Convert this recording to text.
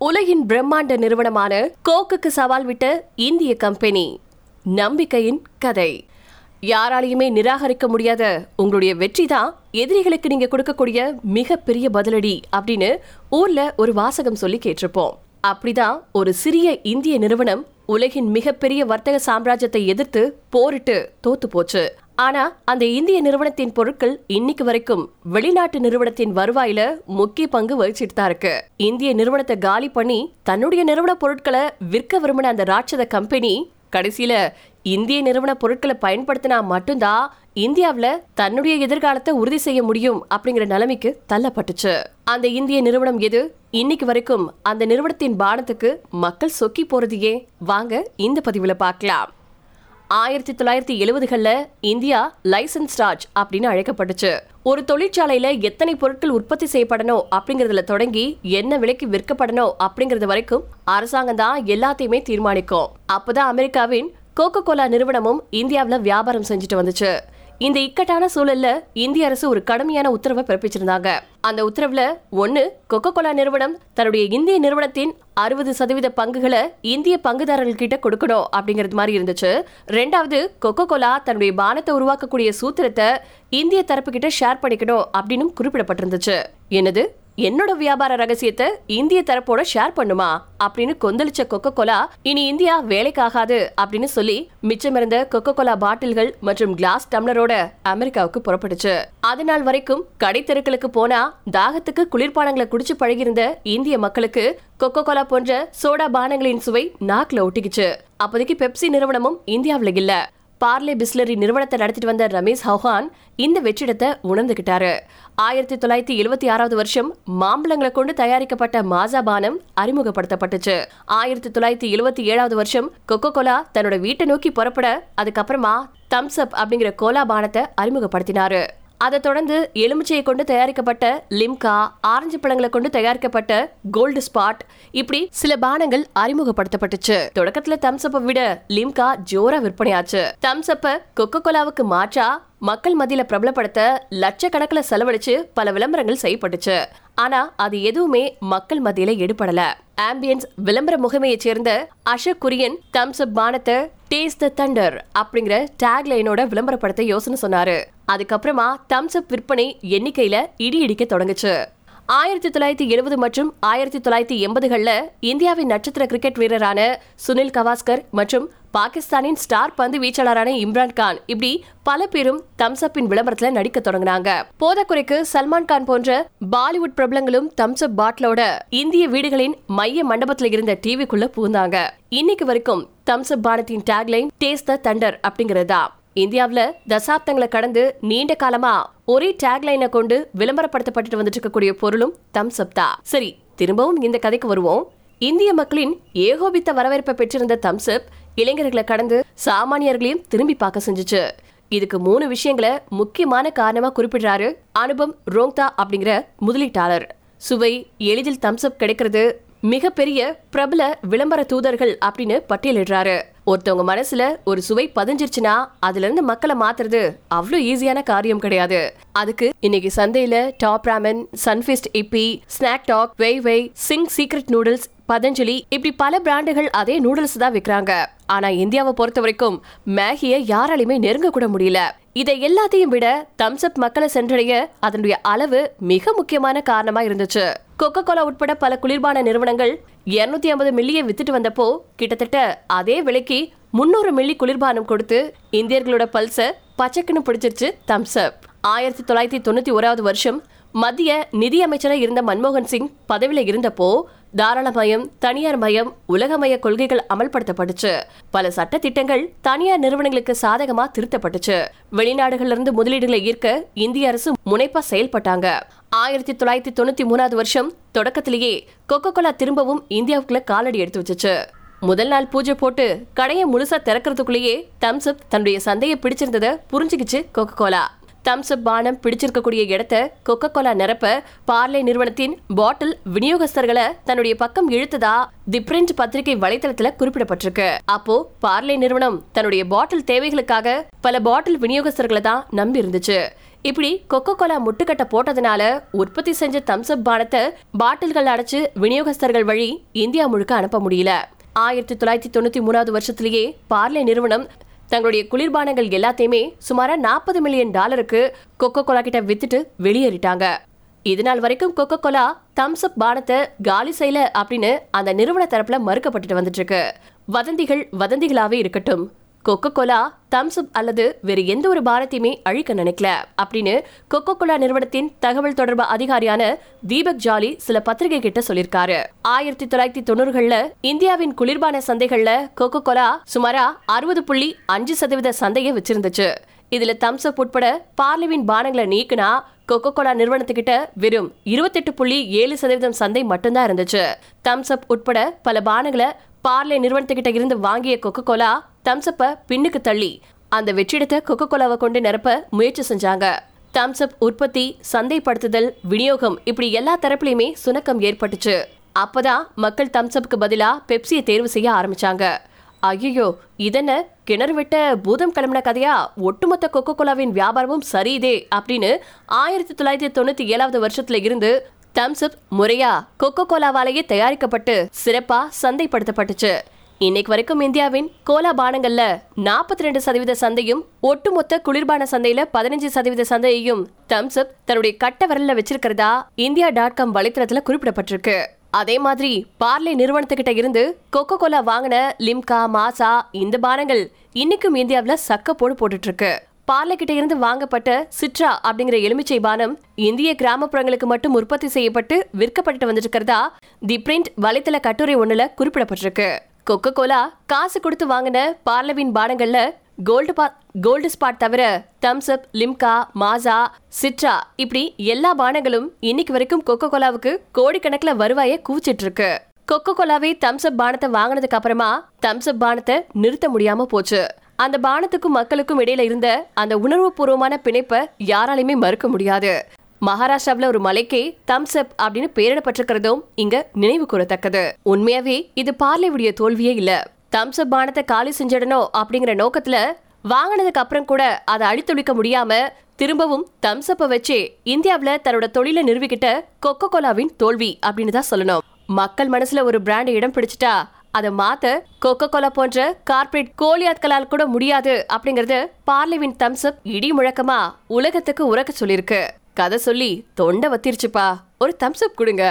உலகின் பிரம்மாண்ட நிறுவனமான கோக்குக்கு சவால் விட்ட இந்திய கம்பெனி நம்பிக்கையின் கதை. யாராலையுமே நிராகரிக்க முடியாத உங்களுடைய வெற்றி தான் எதிரிகளுக்கு நீங்க கொடுக்கக்கூடிய மிகப்பெரிய பதிலடி அப்படின்னு ஊர்ல ஒரு வாசகம் சொல்லி கேட்டிருப்போம். அப்படிதான் ஒரு சிறிய இந்திய நிறுவனம் உலகின் மிகப்பெரிய வர்த்தக சாம்ராஜ்யத்தை எதிர்த்து போரிட்டு தோத்து போச்சு. ஆனா அந்த இந்திய நிறுவனத்தின் பொருட்கள் இன்னைக்கு வரைக்கும் வெளிநாட்டு நிறுவனத்தின் வருவாயில முக்கிய பங்கு வகிச்சிட்டு தான் இருக்கு. இந்திய நிறுவனத்தை காலி பண்ணி தன்னுடைய நிறுவன பொருட்களை விற்க விரும்பின அந்த ராட்சத கம்பெனி கடைசியில இந்திய நிறுவன பொருட்களை பயன்படுத்தினா மட்டும்தான் இந்தியாவுல தன்னுடைய எதிர்காலத்தை உறுதி செய்ய முடியும் அப்படிங்கிற நிலைமைக்கு தள்ளப்பட்டுச்சு. அந்த இந்திய நிறுவனம் எது? இன்னைக்கு வரைக்கும் அந்த நிறுவனத்தின் பானத்துக்கு மக்கள் சொக்கி போறதையே வாங்க இந்த பதிவுல பார்க்கலாம். ஆயிரத்தி தொள்ளாயிரத்தி எழுபதுகளில் இந்தியா லைசன்ஸ் ராஜ் அப்படின்னு அழைக்கப்பட்டுச்சு. ஒரு தொழிற்சாலையில எத்தனை பொருட்கள் உற்பத்தி செய்யப்படணும் அப்படிங்கறதுல தொடங்கி என்ன விலைக்கு விற்கப்படணும் அப்படிங்கறது வரைக்கும் அரசாங்கம் தான் எல்லாத்தையுமே தீர்மானிக்கும். அப்பதான் அமெரிக்காவின் கோகோ கோலா நிறுவனமும் இந்தியாவில் வியாபாரம் செஞ்சுட்டு வந்துச்சு. இந்த இக்கட்டான சூழல்ல இந்திய அரசு ஒரு கடுமையான உத்தரவை பிறப்பிச்சிருந்தாங்க. அந்த உத்தரவுல ஒன்னு கொக்கோ கோலா நிறுவனம் தன்னுடைய இந்திய நிறுவனத்தின் அறுபது சதவீத பங்குகளை இந்திய பங்குதாரர்கள் கிட்ட கொடுக்கணும் அப்படிங்கிறது மாதிரி இருந்துச்சு. ரெண்டாவது கொக்கோ கோலா தன்னுடைய பானத்தை உருவாக்கக்கூடிய சூத்திரத்தை இந்திய தரப்பு கிட்ட ஷேர் பண்ணிக்கணும் அப்படின்னு குறிப்பிடப்பட்டிருந்துச்சு. என்னது? என்னோட வியாபார ரகசியத்தை இந்திய தரப்போட ஷேர் பண்ணுமா? அப்படின்னு கொந்தளிச்ச கொக்கோ கோலா இனி இந்தியா வேலைக்காகாது அப்படின்னு சொல்லி மிச்சமிருந்த கொக்கோ கோலா பாட்டில்கள் மற்றும் கிளாஸ் டம்ளரோட அமெரிக்காவுக்கு புறப்பட்டுச்சு. அது நாள் வரைக்கும் கடை தெருக்களுக்கு போனா தாகத்துக்கு குளிர்பானங்களை குடிச்சு பழகியிருந்த இந்திய மக்களுக்கு கொக்கோ கோலா போன்ற சோடா பானங்களின் சுவை நாக்குல ஒட்டிக்கிச்சு. அப்போதைக்கு பெப்சி நிறுவனமும் இந்தியாவில் இல்ல. பார்லே பிஸ்லரி நிறுவனத்தை நடத்திட்டு வந்த ரமேஷ் ஹவுஹான் இந்த வெற்றிடத்தை உணர்ந்துகிட்டாரு. ஆயிரத்தி தொள்ளாயிரத்தி எழுபத்தி ஆறாவது வருஷம் மாம்பழங்களை கொண்டு தயாரிக்கப்பட்ட மாசா பானம் அறிமுகப்படுத்தப்பட்டுச்சு. ஆயிரத்தி தொள்ளாயிரத்தி எழுபத்தி ஏழாவது வருஷம் கொக்கோ கோலா தன்னோட வீட்டை நோக்கி புறப்பட அதுக்கப்புறமா தம்ஸ் அப் அப்படிங்கிற கோலா பானத்தை அறிமுகப்படுத்தினாரு. அதை தொடர்ந்து எலுமிச்சையை கொண்டு தயாரிக்கப்பட்ட லிம்கா ஆரஞ்சு பழங்களை கொண்டு தயாரிக்கப்பட்ட கோல்டு ஸ்பாட் இப்படி சில பானங்கள் அறிமுகப்படுத்தப்பட்டுச்சு. தொடக்கத்துல தம்ஸ் விட லிம்கா ஜோரா விற்பனையாச்சு. தம்ஸ் கொக்கோ கோலாவுக்கு மாற்றா மக்கள் மத்தியில பிரபலப்படுத்த லட்சக்கணக்கில் செலவழிச்சு பல விளம்பரங்கள் செய்யப்பட்டுச்சு. ஆனா அது எதுவுமே மக்கள் மத்தியில எடுபடல. ஆம்பியன்ஸ் விளம்பர முகமையை சேர்ந்த அஷக் குரியன் தம்ஸ் அப் பானத்தை டேஸ்ட் த தண்டர் அப்படிங்கிற டேக் லைனோட விளம்பரப்படுத்த யோசனை சொன்னாரு. அதுக்கப்புறமா தம்ஸ் அப் விற்பனை எண்ணிக்கையில இடி இடிக்க தொடங்குச்சு. ஆயிரத்தி தொள்ளாயிரத்தி எழுபது மற்றும் ஆயிரத்தி தொள்ளாயிரத்தி எண்பதுகளில் இந்தியாவின் நட்சத்திர கிரிக்கெட் வீரரான சுனில் கவாஸ்கர் மற்றும் பாகிஸ்தானின் ஸ்டார் பந்து வீச்சாளரான இம்ரான் கான் இப்படி பல பேரும் தம்ஸ்அப்பின் விளம்பரத்தில் விளம்பரத்துல நடிக்க தொடங்கினாங்க. போதக்குறைக்கு சல்மான் கான் போன்ற பாலிவுட் பிரபலங்களும் தம்ஸ்அப் பாட்டிலோட இந்திய வீடுகளின் மைய மண்டபத்துல இருந்த டிவிக்குள்ள பூந்தாங்க இன்னைக்கு வரைக்கும் தம்ஸ்அப் பானத்தின் டேக்லைன் டேஸ்ட் த தண்டர் அப்படிங்கறதா இந்தியாவுல தசாப்தங்களை கடந்து நீண்ட காலமா ஒரே டேக்லைனை கொண்டு விளம்பரப்படுத்தப்பட்டு வந்துட்டு இருக்கக்கூடிய பொருளும் தம்ஸ் அப் தான் சரி திரும்பவும் இந்த கதைக்கு வருவோம். இந்திய மக்களின் ஏகோபித்த வரவேற்பை பெற்றிருந்த தம்ஸ் அப் இளைஞர்களை கடந்து சாமானியர்களையும் திரும்பி பார்க்க செஞ்சுச்சு. இதுக்கு மூணு விஷயங்களை முக்கியமான காரணமா குறிப்பிடுறாரு அனுபம் ரோங்தா அப்படிங்கிற முதலீட்டாளர். சுவை எளிதில் தம்ஸ் அப் கிடைக்கிறது மிகப்பெரிய பிரபல விளம்பர தூதர்கள் அப்படின்னு பட்டியலிடுறாரு. ஒருத்தவங்க மனசுல ஒரு சுவை பதிஞ்சிருச்சுன்னா அதுல இருந்து மக்களை மாத்துறது அவ்வளவு ஈஸியான காரியம் கிடையாது. அதுக்கு இன்னைக்கு சந்தையில Top Ramen Sunfeast Yippee Snac Tac Wai Wai Ching's Secret noodles Patanjali இப்படி பல பிராண்டுகள் அதே நூடுல்ஸ் தான் விற்கிறாங்க ஆனா இந்தியாவை பொறுத்த வரைக்கும் மேகிய யாராலையுமே நெருங்க கூட முடியல. இதை எல்லாத்தையும் விட தம்ஸ் அப் மக்களை சென்றடைய அதனுடைய அளவு மிக முக்கியமான காரணமா இருந்துச்சு. கொக்கோ கோலா உட்பட பல குளிர்பான நிறுவனங்கள் இருநூத்தி ஐம்பது மில்லியை வித்துட்டு வந்தப்போ கிட்டத்தட்ட அதே விலைக்கு முன்னூறு மில்லி குளிர்பானம் கொடுத்து இந்தியர்களோட பல்ச பச்சைக்குன்னு பிடிச்சிருச்சு தம்ஸ் அப் ஆயிரத்தி தொள்ளாயிரத்தி தொண்ணூத்தி ஓராவது வருஷம் மத்திய நிதியமைச்சராக இருந்த மன்மோகன் சிங் பதவியில இருந்தப்போ தாராளமயம் தனியார் மயம் உலகமய கொள்கைகள் அமல்படுத்தப்பட்டுச்சு. பல சட்ட திட்டங்கள் தனியார் நிறுவனங்களுக்கு சாதகமா திருத்தப்பட்டுச்சு. வெளிநாடுகள்ல இருந்து முதலீடுகளை ஈர்க்க இந்திய அரசு முனைப்பா செயல்பட்டாங்க. ஆயிரத்தி தொள்ளாயிரத்தி தொண்ணூத்தி மூணாவது வருஷம் தொடக்கத்திலேயே கொக்கோ கோலா திரும்பவும் இந்தியாவுக்குள்ள காலடி எடுத்து வச்சுச்சு. முதல் நாள் பூஜை போட்டு கடையை முழுசா திறக்கிறதுக்குள்ளேயே தம்ஸ்அப் தன்னுடைய சந்தையை பிடிச்சிருந்ததை புரிஞ்சுக்கிச்சு கொக்கோ கோலா தம்ஸ் அப் பானம் பிடிச்சிருக்கக்கூடிய இடத்த கொக்கோ கோலா நிரப்ப பார்லே நிறுவனத்தின் பாட்டில் விநியோகஸ்தர்களை தன்னுடைய பக்கம் இழுத்ததா தி பிரிண்ட் பத்திரிகை வலைத்தளத்துல குறிப்பிடப்பட்டிருக்கு. அப்போ பார்லே நிறுவனம் தன்னுடைய பாட்டில் தேவைகளுக்காக பல பாட்டில் விநியோகஸ்தர்களை தான் நம்பி இருந்துச்சு இப்படி கொக்கோ கோலா முட்டுக்கட்டை போட்டதுனால உற்பத்தி செஞ்ச தம்ஸ்அப் பானத்தை பாட்டில்கள் அடைச்சு விநியோகஸ்தர்கள் வழி இந்தியா முழுக்க அனுப்ப முடியல. ஆயிரத்தி தொள்ளாயிரத்தி தொண்ணூத்தி மூணாவது வருஷத்திலேயே பார்லே நிறுவனம் தங்களுடைய குளிர்பானங்கள் எல்லாத்தையுமே சுமாரா நாற்பது மில்லியன் டாலருக்கு கொக்கோ கோலா கிட்ட வித்துட்டு வெளியேறிட்டாங்க. இதுநாள் வரைக்கும் கொக்கோ கோலா தம்ஸ் அப் பானத்தை காலி செய்யல அப்படின்னு அந்த நிறுவன தரப்புல மறுக்கப்பட்டுட்டு வந்துட்டு இருக்கு. வதந்திகள் வதந்திகளாவே இருக்கட்டும். கொக்கோ கோலா தம்ஸ் அப் அல்லது வேறு எந்த ஒரு பாரத்தையுமே அழிக்க நினைக்கல. அப்படின்னு கொக்கோ கோலா நிறுவனத்தின் தகவல் தொடர்பு அதிகாரியான தீபக் ஜாலி சில பத்திரிகை கிட்ட சொல்லிருக்காரு. ஆயிரத்தி தொள்ளாயிரத்தி தொண்ணூறுகள்ல இந்தியாவின் குளிர்பான சந்தைகள்ல கொக்கோ கோலா சுமாரா அறுபது புள்ளி அஞ்சு சதவீத சந்தையை வச்சிருந்துச்சு. இதுல தம்ஸ்அப் உட்பட பார்லிவின் பானங்களை நீக்கினா கொக்கோ கோலா நிறுவனத்துக்கிட்ட வெறும் இருபத்தெட்டு புள்ளி ஏழு சதவீதம் சந்தை மட்டும்தான் இருந்துச்சு. தம்ஸ் அப் உட்பட பல பானங்களை பார்லே நிறுவனத்துக்கிட்ட இருந்து வாங்கிய கொக்கோ கோலா தம்ஸ் பின்னுக்கு தள்ளி. அந்த வெற்றிடத்தை கொக்கோ கோலாவை கொண்டு நிரப்ப முயற்சி செஞ்சாங்க. தம்ஸ்அப் உற்பத்தி சந்தைப்படுத்துதல் விநியோகம் இப்படி எல்லா தரப்புலையுமே சுணக்கம் ஏற்பட்டுச்சு. அப்பதான் மக்கள் தம்ஸ் பதிலா பெப்சியை தேர்வு செய்ய ஆரம்பிச்சாங்க. ஐயோ இதென்ன? கிணறு விட்ட பூதம் கிளம்பின கதையா? ஒட்டுமொத்த கொக்கோ கோலாவின் வியாபாரமும் சரியுதே அப்படின்னு ஆயிரத்தி தொள்ளாயிரத்தி தொண்ணூத்தி ஏழாவது வருஷத்துல இருந்து தம்ஸ் அப் முறையா கொக்கோ கோலாவாலேயே தயாரிக்கப்பட்டு சிறப்பா சந்தைப்படுத்தப்பட்டுச்சு. இன்னைக்கு வரைக்கும் இந்தியாவின் கோலா பானங்கள்ல நாற்பத்தி ரெண்டு சதவீத சந்தையும் ஒட்டுமொத்த குளிர்பான சந்தையில பதினஞ்சு சதவீத சந்தையையும் தம்ஸ் அப் தன்னுடைய கட்ட விரல்ல வச்சிருக்கிறதா இந்தியா டாட் காம் வலைத்தளத்துல குறிப்பிடப்பட்டிருக்கு. அதே மாதிரி பார்லே நிறுவனத்துக்கிட்ட இருந்து கொக்கோ கோலா வாங்கின லிம்கா மாசா இந்த பானங்கள் இன்னைக்கும் இந்தியாவில் சக்க போடு போட்டுட்டு இருக்கு. பார்லகிட்ட இருந்து வாங்கப்பட்ட சிட்ரா அப்படிங்கிற எலுமிச்சை பானம் இந்திய கிராமப்புறங்களுக்கு மட்டும் உற்பத்தி செய்யப்பட்டு விற்கப்பட்டு வந்துட்டு இருக்கிறதா தி பிரிண்ட் வலைத்தள கட்டுரை ஒண்ணுல குறிப்பிடப்பட்டிருக்கு. கொக்கோ கோலா காசு கொடுத்து வாங்கின பார்லவின் பானங்கள்ல கோல்டு பா கோல்டு ஸ்பாட் தவிர தம்ஸ் அப் லிம்கா மாசா சிட்ரா இப்படி எல்லா பானங்களும் இன்னைக்கு வரைக்கும் கொக்கோ கோலாவுக்கு கோடிக்கணக்கில் வருவாயை குவிச்சிட்டு இருக்கு கொக்கோ கோலாவே தம்ஸ் அப் பானத்தை வாங்கினதுக்கு அப்புறமா தம்ஸ் அப் பானத்தை நிறுத்த முடியாம போச்சு. அந்த பானத்துக்கும் மக்களுக்கும் இடையில இருந்த அந்த உணர்வுபூர்வமான பிணைப்பை யாராலையுமே மறுக்க முடியாது. மகாராஷ்டிராவில் ஒரு மலைக்கே தம்ஸ் அப் அப்படின்னு பெயரிடப்பட்டிருக்கிறதும் இங்க நினைவு கூறத்தக்கது. உண்மையாவே இது பார்லிவுடைய தோல்வியே இல்ல. தம்ஸ் அப் பானத்தை காலி செஞ்சிடணும் அப்படிங்கிற நோக்கத்துல வாங்கினதுக்கு அப்புறம் கூட அதை அழித்தொழிக்க முடியாம திரும்பவும் தம்ஸ்அப்பை வச்சு வச்சே தன்னோட தொழிலை நிறுவிக்கிட்ட கொக்கோ கோலாவின் தோல்வி அப்படின்னு தான் சொல்லணும். மக்கள் மனசுல ஒரு பிராண்ட் இடம் பிடிச்சிட்டா அதை மாத்த கொக்கோ கோலா போன்ற கார்ப்பரேட் கோலியாட்களால் கூட முடியாது அப்படிங்கறது பார்லிவின் தம்ஸ்அப் இடி முழக்கமா உலகத்துக்கு உறக்க சொல்லியிருக்கு கதை சொல்லி தொண்டை வத்திருச்சுப்பா. ஒரு தம்ஸ்அப் கொடுங்க.